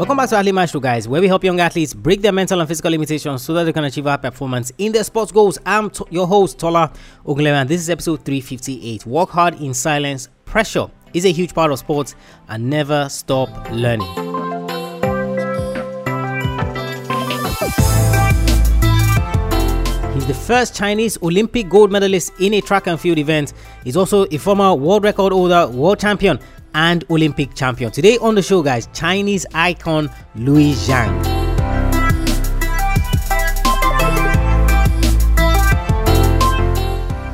Welcome back to Athlete Maestro, guys, where we help young athletes break their mental and physical limitations so that they can achieve high performance in their sports goals. I'm your host, Tola Ogunlewe, and this is episode 358. Work hard in silence. Pressure is a huge part of sports, and never stop learning. He's the first Chinese Olympic gold medalist in a track and field event. He's also a former world record holder, world champion, and Olympic champion. Today on the show, guys, Chinese icon Liu Xiang.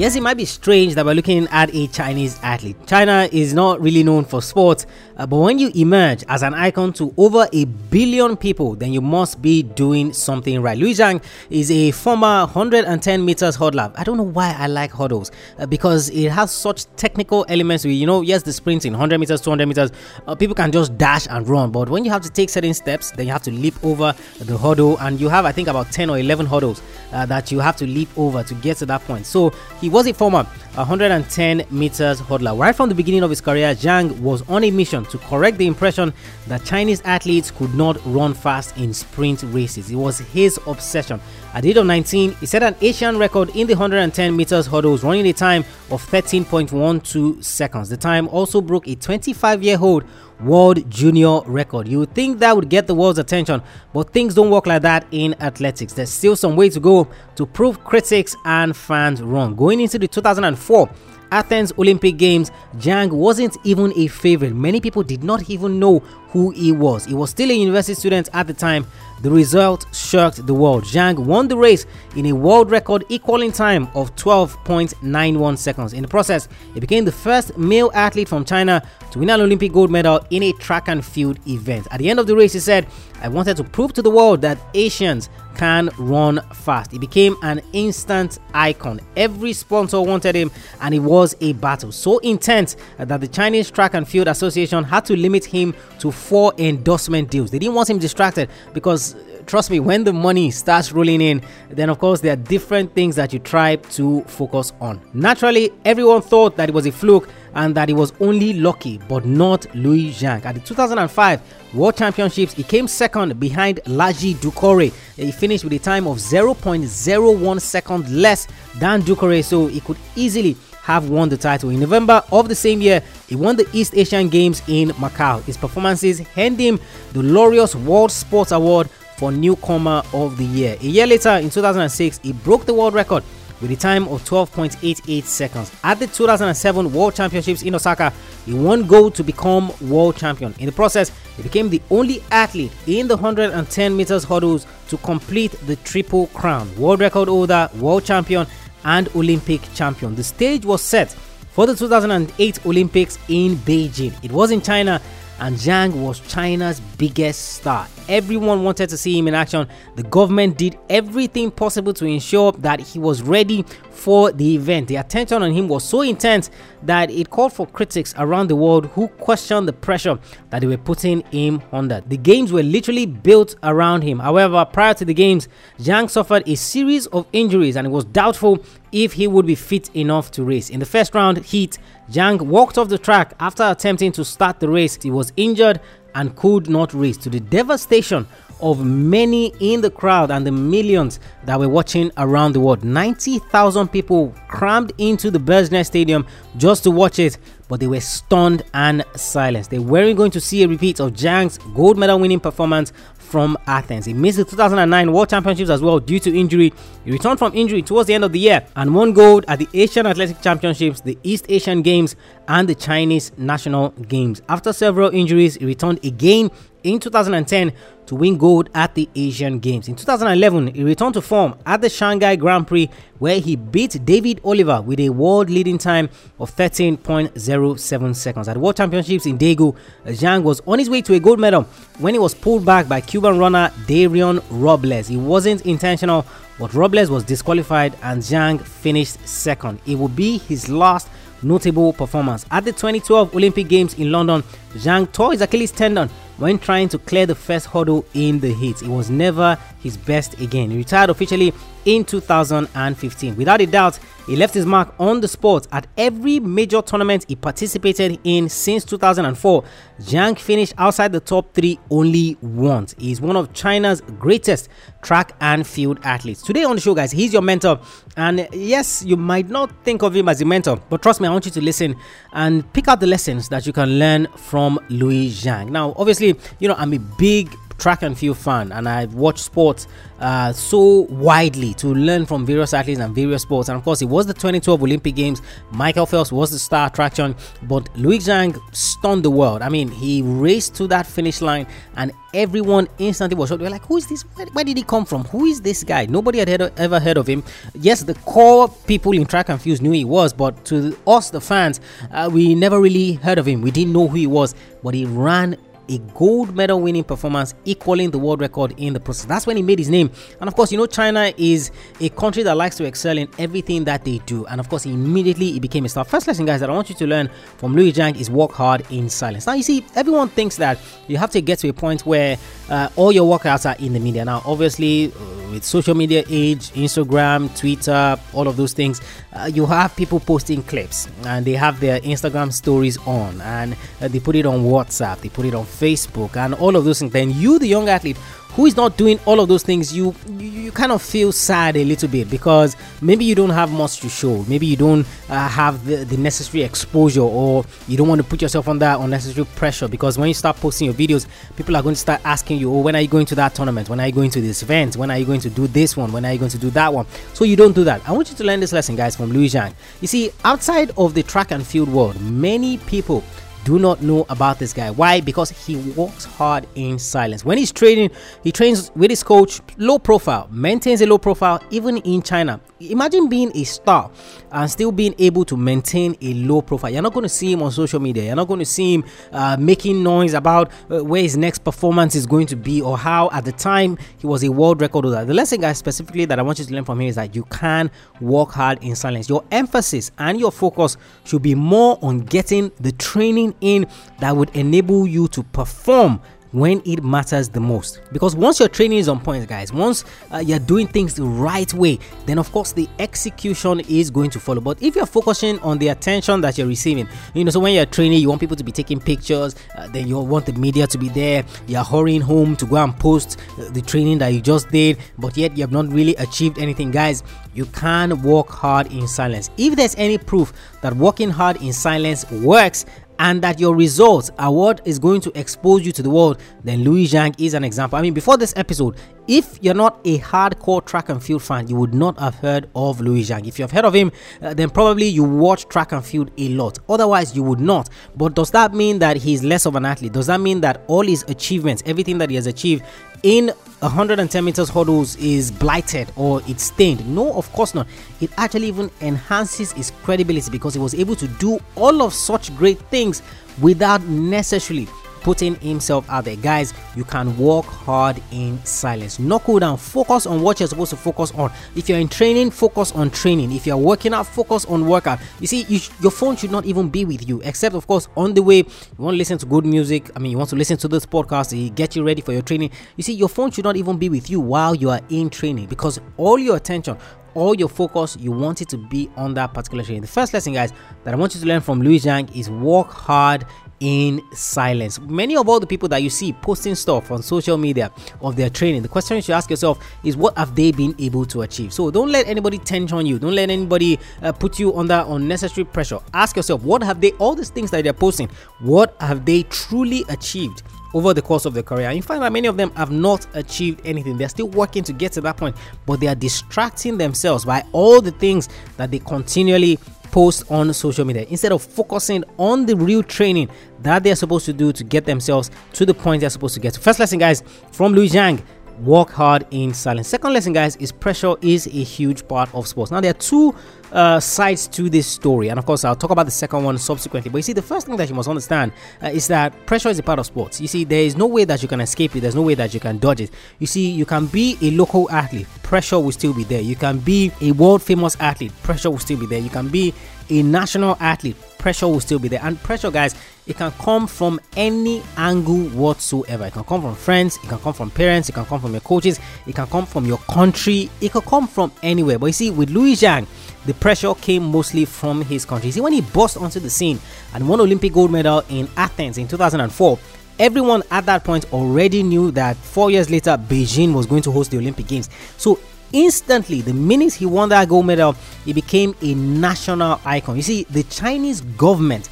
Yes, it might be strange that we're looking at a Chinese athlete. China is not really known for sports, uh, but when you emerge as an icon to over a billion people, then you must be doing something right. Liu Xiang is a former 110 meters hurdler. I don't know why I like hurdles uh, because it has such technical elements. you know, yes, the sprinting 100 meters, 200 meters, uh, people can just dash and run, but when you have to take certain steps, then you have to leap over the hurdle, and you have, I think, about 10 or 11 hurdles uh, that you have to leap over to get to that point. So he was a former 110 meters hurdler. Right from the beginning of his career, Xiang was on a mission to correct the impression that Chinese athletes could not run fast in sprint races. It was his obsession. At the age of 19, he set an Asian record in the 110 meters hurdles, running a time of 13.12 seconds. The time also broke a 25 year old world junior record. You would think that would get the world's attention, but things don't work like that in athletics. There's still some way to go to prove critics and fans wrong. Going into the 2004 Athens Olympic Games, Xiang wasn't even a favorite. Many people did not even know who he was. He was still a university student at the time. The result shocked the world. Xiang won the race in a world record equaling time of 12.91 seconds. In the process, he became the first male athlete from China to win an Olympic gold medal in a track and field event. At the end of the race, he said, I wanted to prove to the world that Asians can run fast. He became an instant icon. Every sponsor wanted him, and it was a battle so intense that the Chinese Track and Field Association had to limit him to four endorsement deals. They didn't want him distracted because trust me, when the money starts rolling in, then of course there are different things that you try to focus on. Naturally, everyone thought that it was a fluke and that he was only lucky, but not Liu Xiang. At the 2005 World Championships, he came second behind Ladji Doucouré. He finished with a time of 0.01 seconds less than Doucouré, so he could easily have won the title. In November of the same year, he won the East Asian Games in Macau. His performances earned him the Laureus World Sports Award for Newcomer of the Year. A year later, in 2006, he broke the world record with a time of 12.88 seconds. At the 2007 World Championships in Osaka, he won gold to become world champion. In the process, he became the only athlete in the 110 meters hurdles to complete the triple crown world record holder, world champion, and Olympic champion. The stage was set for the 2008 Olympics in Beijing. It was in China and Xiang was China's biggest star. Everyone wanted to see him in action. The government did everything possible to ensure that he was ready for the event. The attention on him was so intense that it called for critics around the world who questioned the pressure that they were putting him under. The games were literally built around him. However, prior to the games, Xiang suffered a series of injuries and it was doubtful if he would be fit enough to race. In the first round heat, Xiang walked off the track after attempting to start the race. He was injured and could not race to the devastation of many in the crowd and the millions that were watching around the world. 90,000 people crammed into the Bird's Nest Stadium just to watch it, but they were stunned and silenced. They weren't going to see a repeat of Xiang's gold medal winning performance from Athens. He missed the 2009 World Championships as well due to injury. He returned from injury towards the end of the year and won gold at the Asian Athletic Championships, the East Asian Games, and the Chinese National Games. After several injuries, he returned again in 2010 to win gold at the Asian Games. In 2011, he returned to form at the Shanghai Grand Prix where he beat David Oliver with a world leading time of 13.07 seconds. At World Championships in Daegu, Xiang was on his way to a gold medal when he was pulled back by Cuban runner Dayron Robles. It wasn't intentional, but Robles was disqualified and Xiang finished second. It would be his last notable performance. At the 2012 Olympic Games in London, Xiang tore his Achilles tendon when trying to clear the first hurdle in the heat. It was never his best again. He retired officially in 2015. Without a doubt, he left his mark on the sport at every major tournament he participated in since 2004. Xiang finished outside the top three only once. He is one of China's greatest track and field athletes. Today on the show, guys, he's your mentor. And yes, you might not think of him as a mentor, but trust me, I want you to listen and pick out the lessons that you can learn from Liu Xiang. Now, obviously, you know, I'm a big track and field fan and I watch sports uh, so widely to learn from various athletes and various sports. And of course, it was the 2012 Olympic Games. Michael Phelps was the star attraction, but Liu Xiang stunned the world. I mean, he raced to that finish line and everyone instantly was shocked. They were like, Who is this? Where, where, did he come from? Who is this guy? Nobody had heard, ever heard of him. Yes, the core people in track and field knew he was, but to us, the fans, uh, we never really heard of him. We didn't know who he was, but he ran a gold medal winning performance, equaling the world record in the process. That's when he made his name. And of course, you know, China is a country that likes to excel in everything that they do. And of course, immediately he became a star. First lesson, guys, that I want you to learn from Liu Xiang is work hard in silence. Now, you see, everyone thinks that you have to get to a point where uh, all your workouts are in the media. Now, obviously, uh, with social media age, Instagram, Twitter, all of those things, uh, you have people posting clips and they have their Instagram stories on and uh, they put it on WhatsApp, they put it on Facebook, and all of those things. Then you, the young athlete, who is not doing all of those things, you, you, kind of feel sad a little bit because maybe you don't have much to show. Maybe you don't uh, have the, the necessary exposure, or you don't want to put yourself under unnecessary pressure. Because when you start posting your videos, people are going to start asking you, "Oh, when are you going to that tournament? When are you going to this event? When are you going to do this one? When are you going to do that one?" So you don't do that. I want you to learn this lesson, guys, from Liu Xiang. You see, outside of the track and field world, many people do not know about this guy. Why? Because he works hard in silence. When he's training, he trains with his coach, low profile, maintains a low profile even in China. Imagine being a star and still being able to maintain a low profile. You're not going to see him on social media. You're not going to see him uh, making noise about uh, where his next performance is going to be or how at the time he was a world record holder. The lesson, guys, specifically that I want you to learn from him is that you can work hard in silence. Your emphasis and your focus should be more on getting the training in that would enable you to perform when it matters the most. Because once your training is on point guys once uh, you're doing things the right way then of course the execution is going to follow. But if you're focusing on the attention that you're receiving you know so when you're training you want people to be taking pictures uh, then you want the media to be there you're hurrying home to go and post uh, the training that you just did but yet you have not really achieved anything. Guys you can work hard in silence. If there's any proof that working hard in silence works and that your results are what is going to expose you to the world, then Liu Xiang is an example. I mean, before this episode, if you're not a hardcore track and field fan, you would not have heard of Liu Xiang. If you have heard of him, uh, then probably you watch track and field a lot. Otherwise, you would not. But does that mean that he's less of an athlete? Does that mean that all his achievements, everything that he has achieved in 110 meters hurdles is blighted or it's stained. No, of course not. It actually even enhances his credibility because he was able to do all of such great things without necessarily putting himself out there. Guys, you can work hard in silence. Knuckle down, focus on what you're supposed to focus on. If you're in training, focus on training. If you're working out, focus on workout. You see, you your phone should not even be with you, except, of course, on the way. You want to listen to good music. I mean, you want to listen to this podcast, to get you ready for your training. You see, your phone should not even be with you while you are in training because all your attention, all your focus you want it to be on that particular training. The first lesson, guys, that I want you to learn from Liu Xiang is work hard in silence. Many of all the people that you see posting stuff on social media of their training, the question you should ask yourself is what have they been able to achieve? So don't let anybody tension on you. Don't let anybody uh, put you under unnecessary pressure. Ask yourself, what have they, all these things that they're posting, what have they truly achieved? over the course of their career. You find that many of them have not achieved anything. They're still working to get to that point, but they are distracting themselves by all the things that they continually post on social media instead of focusing on the real training that they're supposed to do to get themselves to the point they're supposed to get. First lesson, guys, from Liu Xiang work hard in silence. Second lesson, guys, is pressure is a huge part of sports. Now, there are two uh, sides to this story, and of course, I'll talk about the second one subsequently. But you see, the first thing that you must understand uh, is that pressure is a part of sports. You see, there is no way that you can escape it, there's no way that you can dodge it. You see, you can be a local athlete, pressure will still be there. You can be a world famous athlete, pressure will still be there. You can be a national athlete pressure will still be there. And pressure, guys, it can come from any angle whatsoever. It can come from friends, it can come from parents, it can come from your coaches, it can come from your country, it can come from anywhere. But you see, with Liu Xiang, the pressure came mostly from his country. See, when he burst onto the scene and won Olympic gold medal in Athens in 2004, everyone at that point already knew that four years later Beijing was going to host the Olympic Games. So instantly, the minute he won that gold medal, he became a national icon. You see, the Chinese government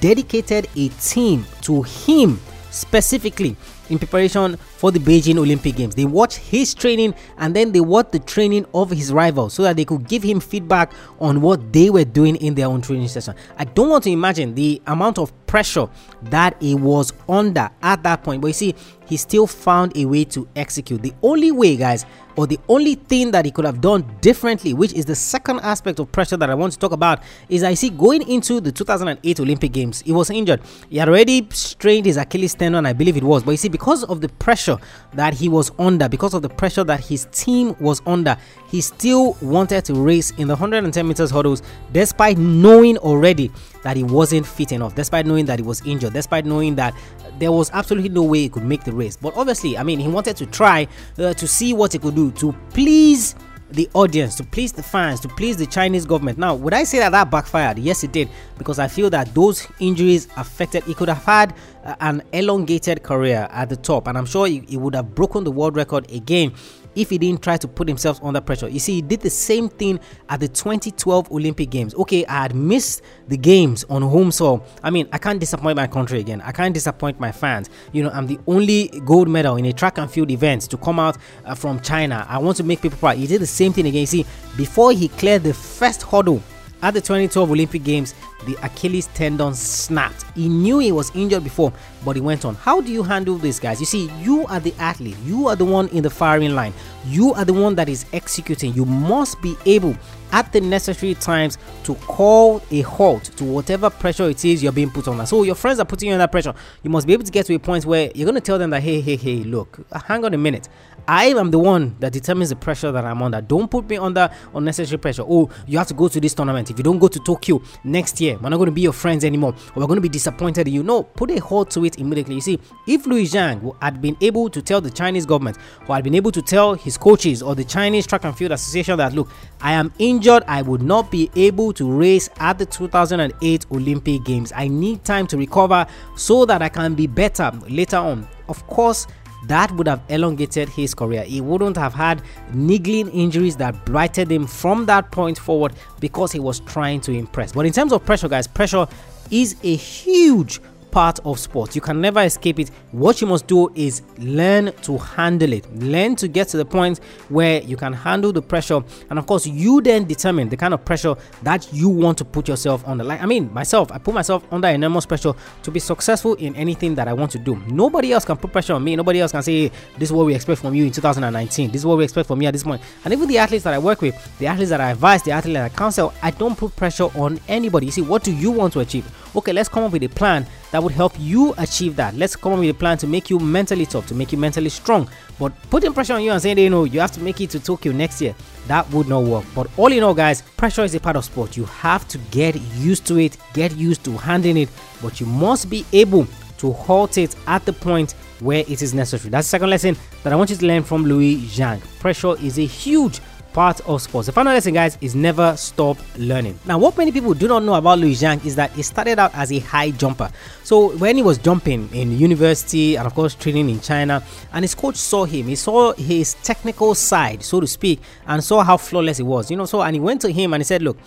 dedicated a team to him specifically in preparation for the Beijing Olympic Games. They watched his training and then they watched the training of his rivals so that they could give him feedback on what they were doing in their own training session. I don't want to imagine the amount of pressure that he was under at that point, but you see, he still found a way to execute. The only way, guys, or the only thing that he could have done differently, which is the second aspect of pressure that I want to talk about, is I see going into the 2008 Olympic Games, he was injured. He had already strained his Achilles tendon, I believe it was, but you see, because of the pressure that he was under, because of the pressure that his team was under, he still wanted to race in the 110 meters hurdles, despite knowing already that he wasn't fit enough, despite knowing that he was injured, despite knowing that there was absolutely no way he could make the race. But obviously, I mean, he wanted to try uh, to see what he could do to please the audience, to please the fans, to please the Chinese government. Now, would I say that that backfired? Yes, it did, because I feel that those injuries affected. He could have had uh, an elongated career at the top, and I'm sure he, he would have broken the world record again if he didn't try to put himself under pressure. You see, he did the same thing at the 2012 Olympic Games. Okay, I had missed the games on home soil. I mean, I can't disappoint my country again. I can't disappoint my fans. You know, I'm the only gold medal in a track and field event to come out uh, from China. I want to make people proud. He did the same thing again. You see, before he cleared the first hurdle at the 2012 Olympic Games, the Achilles tendon snapped. He knew he was injured before, but he went on. How do you handle this, guys? You see, you are the athlete, you are the one in the firing line, you are the one that is executing. You must be able at the necessary times to call a halt to whatever pressure it is you're being put under. So your friends are putting you under pressure. You must be able to get to a point where you're going to tell them that, hey, hey, hey, look, hang on a minute. I am the one that determines the pressure that I'm under. Don't put me under unnecessary pressure. Oh, you have to go to this tournament. If you don't go to Tokyo next year, we're not going to be your friends anymore. Or we're going to be disappointed in you. No, put a halt to it immediately. You see, if Liu Xiang had been able to tell the Chinese government, or had been able to tell his coaches or the Chinese Track and Field Association that, look, I am injured, I would not be able to race at the 2008 Olympic Games. I need time to recover so that I can be better later on. Of course, that would have elongated his career. He wouldn't have had niggling injuries that blighted him from that point forward because he was trying to impress. But in terms of pressure, guys, pressure is a huge part of sports. You can never escape it. What you must do is learn to handle it. Learn to get to the point where you can handle the pressure. And of course, you then determine the kind of pressure that you want to put yourself under. Like, I mean, myself, I put myself under enormous pressure to be successful in anything that I want to do. Nobody else can put pressure on me. Nobody else can say, this is what we expect from you in 2019. This is what we expect from me at this point. And even the athletes that I work with, the athletes that I advise, the athletes that I counsel, I don't put pressure on anybody. You see, what do you want to achieve? Okay, let's come up with a plan that would help you achieve that. Let's come up with a plan to make you mentally tough, to make you mentally strong. But putting pressure on you and saying, you know, you have to make it to Tokyo next year, that would not work. But all in all, guys, pressure is a part of sport. You have to get used to it, get used to handling it, but you must be able to halt it at the point where it is necessary. That's the second lesson that I want you to learn from Liu Xiang. Pressure is a huge part of sports. The final lesson, guys, is never stop learning. Now, what many people do not know about Liu Xiang is that he started out as a high jumper. So, when he was jumping in university and, of course, training in China, and his coach saw him, he saw his technical side, so to speak, and saw how flawless he was, you know. So, and he went to him and he said, Look,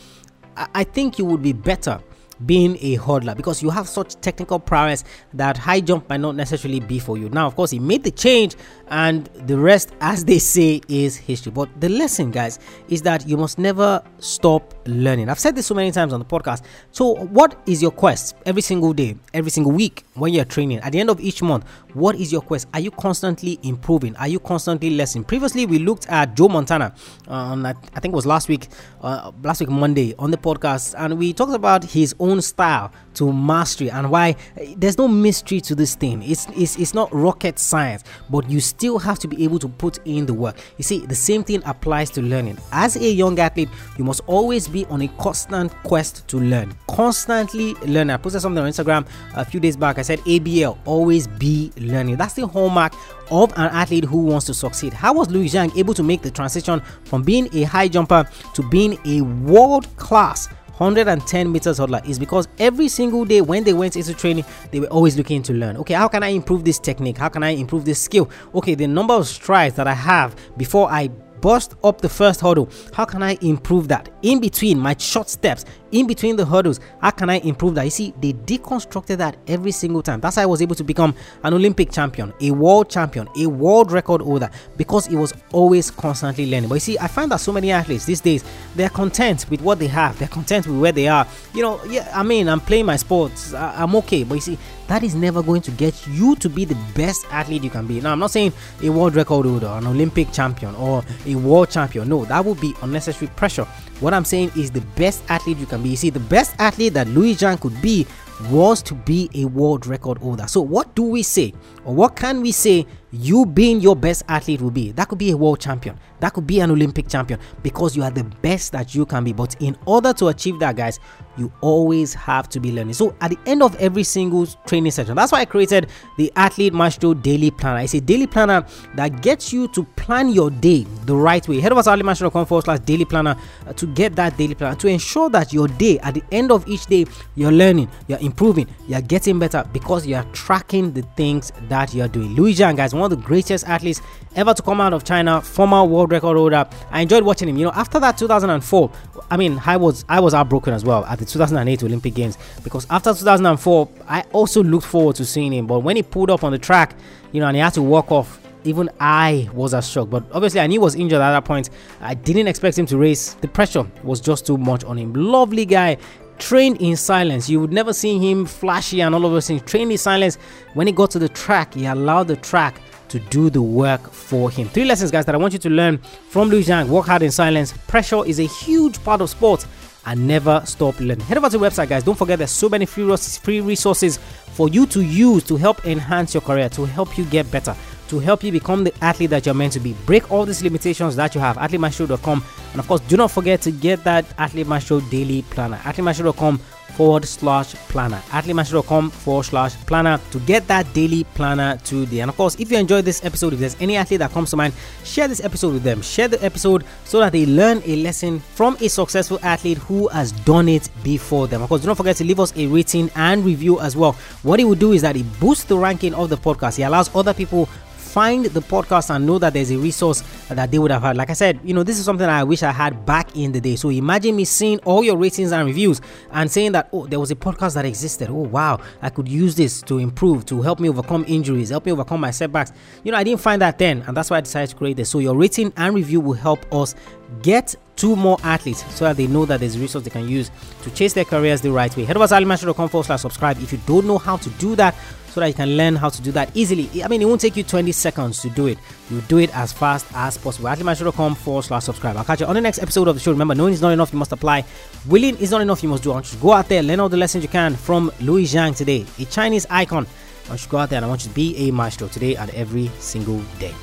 I think you would be better being a hurdler because you have such technical prowess that high jump might not necessarily be for you. Now, of course, he made the change, and the rest, as they say, is history. But the lesson, guys, is that you must never stop learning. I've said this so many times on the podcast. So, what is your quest every single day, every single week when you're training? At the end of each month, what is your quest? Are you constantly improving? Are you constantly learning? Previously, we looked at Joe Montana on I think it was last week, uh, last week Monday on the podcast, and we talked about his own style to mastery and why eh, there's no mystery to this thing. It's, it's, it's not rocket science, but you still have to be able to put in the work. You see, the same thing applies to learning. As a young athlete, you must always be on a constant quest to learn. Constantly learn. I posted something on Instagram a few days back. I said ABL, always be learning. That's the hallmark of an athlete who wants to succeed. How was Liu Xiang able to make the transition from being a high jumper to being a world class 110 meters hurdler is because every single day when they went into training, they were always looking to learn. Okay, how can I improve this technique? How can I improve this skill? Okay, the number of strides that I have before I bust up the first hurdle. How can I improve that? In between my short steps, in between the hurdles, how can I improve that? You see, they deconstructed that every single time. That's how I was able to become an Olympic champion, a world champion, a world record holder because it was always constantly learning. But you see, I find that so many athletes these days they're content with what they have, they're content with where they are. You know, yeah, I mean, I'm playing my sports, I- I'm okay, but you see, that is never going to get you to be the best athlete you can be. Now, I'm not saying a world record holder, an Olympic champion, or a world champion. No, that would be unnecessary pressure. What I'm saying is the best athlete you can be. You see, the best athlete that Liu Xiang could be was to be a world record holder. So, what do we say, what can we say you being your best athlete will be? That could be a world champion, that could be an Olympic champion because you are the best that you can be. But in order to achieve that, guys, you always have to be learning. So, at the end of every single training session, that's why I created the Athlete Maestro Daily Planner. It's a daily planner that gets you to plan your day the right way. Head over to athletemaestro.com forward slash daily planner uh, to get that daily planner to ensure that your day, at the end of each day, you're learning, you're improving, you're getting better because you're tracking the things that you're doing. Liu Xiang, guys, one of the greatest athletes ever to come out of China, former world record holder. I enjoyed watching him. You know, after that 2004, I mean, I was I was heartbroken as well at the 2008 Olympic Games because after 2004, I also looked forward to seeing him. But when he pulled up on the track, you know, and he had to walk off even I was as shocked. But obviously, I knew he was injured at that point. I didn't expect him to race. The pressure was just too much on him. Lovely guy, trained in silence. You would never see him flashy and all of those things. Trained in silence. When he got to the track, he allowed the track to do the work for him. Three lessons, guys, that I want you to learn from Liu Xiang. Work hard in silence. Pressure is a huge part of sports and never stop learning. Head over to the website, guys. Don't forget there's so many free resources for you to use to help enhance your career, to help you get better, to help you become the athlete that you're meant to be. Break all these limitations that you have. AthleteMaestro.com. And of course, do not forget to get that Athlete Maestro daily planner. AthleteMaestro.com forward slash planner. AthleteMaestro.com forward slash planner to get that daily planner today. And of course, if you enjoyed this episode, if there's any athlete that comes to mind, share this episode with them. Share the episode so that they learn a lesson from a successful athlete who has done it before them. Of course, do not forget to leave us a rating and review as well. What it will do is that it boosts the ranking of the podcast. It allows other people find the podcast and know that there's a resource that they would have had. Like I said, you know, this is something I wish I had back in the day. So imagine me seeing all your ratings and reviews and saying that, oh, there was a podcast that existed. Oh, wow, I could use this to improve, to help me overcome injuries, help me overcome my setbacks. You know, I didn't find that then, and that's why I decided to create this. So your rating and review will help us get two more athletes so that they know that there's a resource they can use to chase their careers the right way. Head over to athletemaestro.com forward slash subscribe if you don't know how to do that so that you can learn how to do that easily. I mean, it won't take you 20 seconds to do it. You do it as fast as possible. AthleteMaestro.com forward slash subscribe. I'll catch you on the next episode of the show. Remember, knowing is not enough, you must apply. Willing is not enough, you must do. I want you to go out there, learn all the lessons you can from Liu Xiang today, a Chinese icon. I want you to go out there and I want you to be a maestro today and every single day.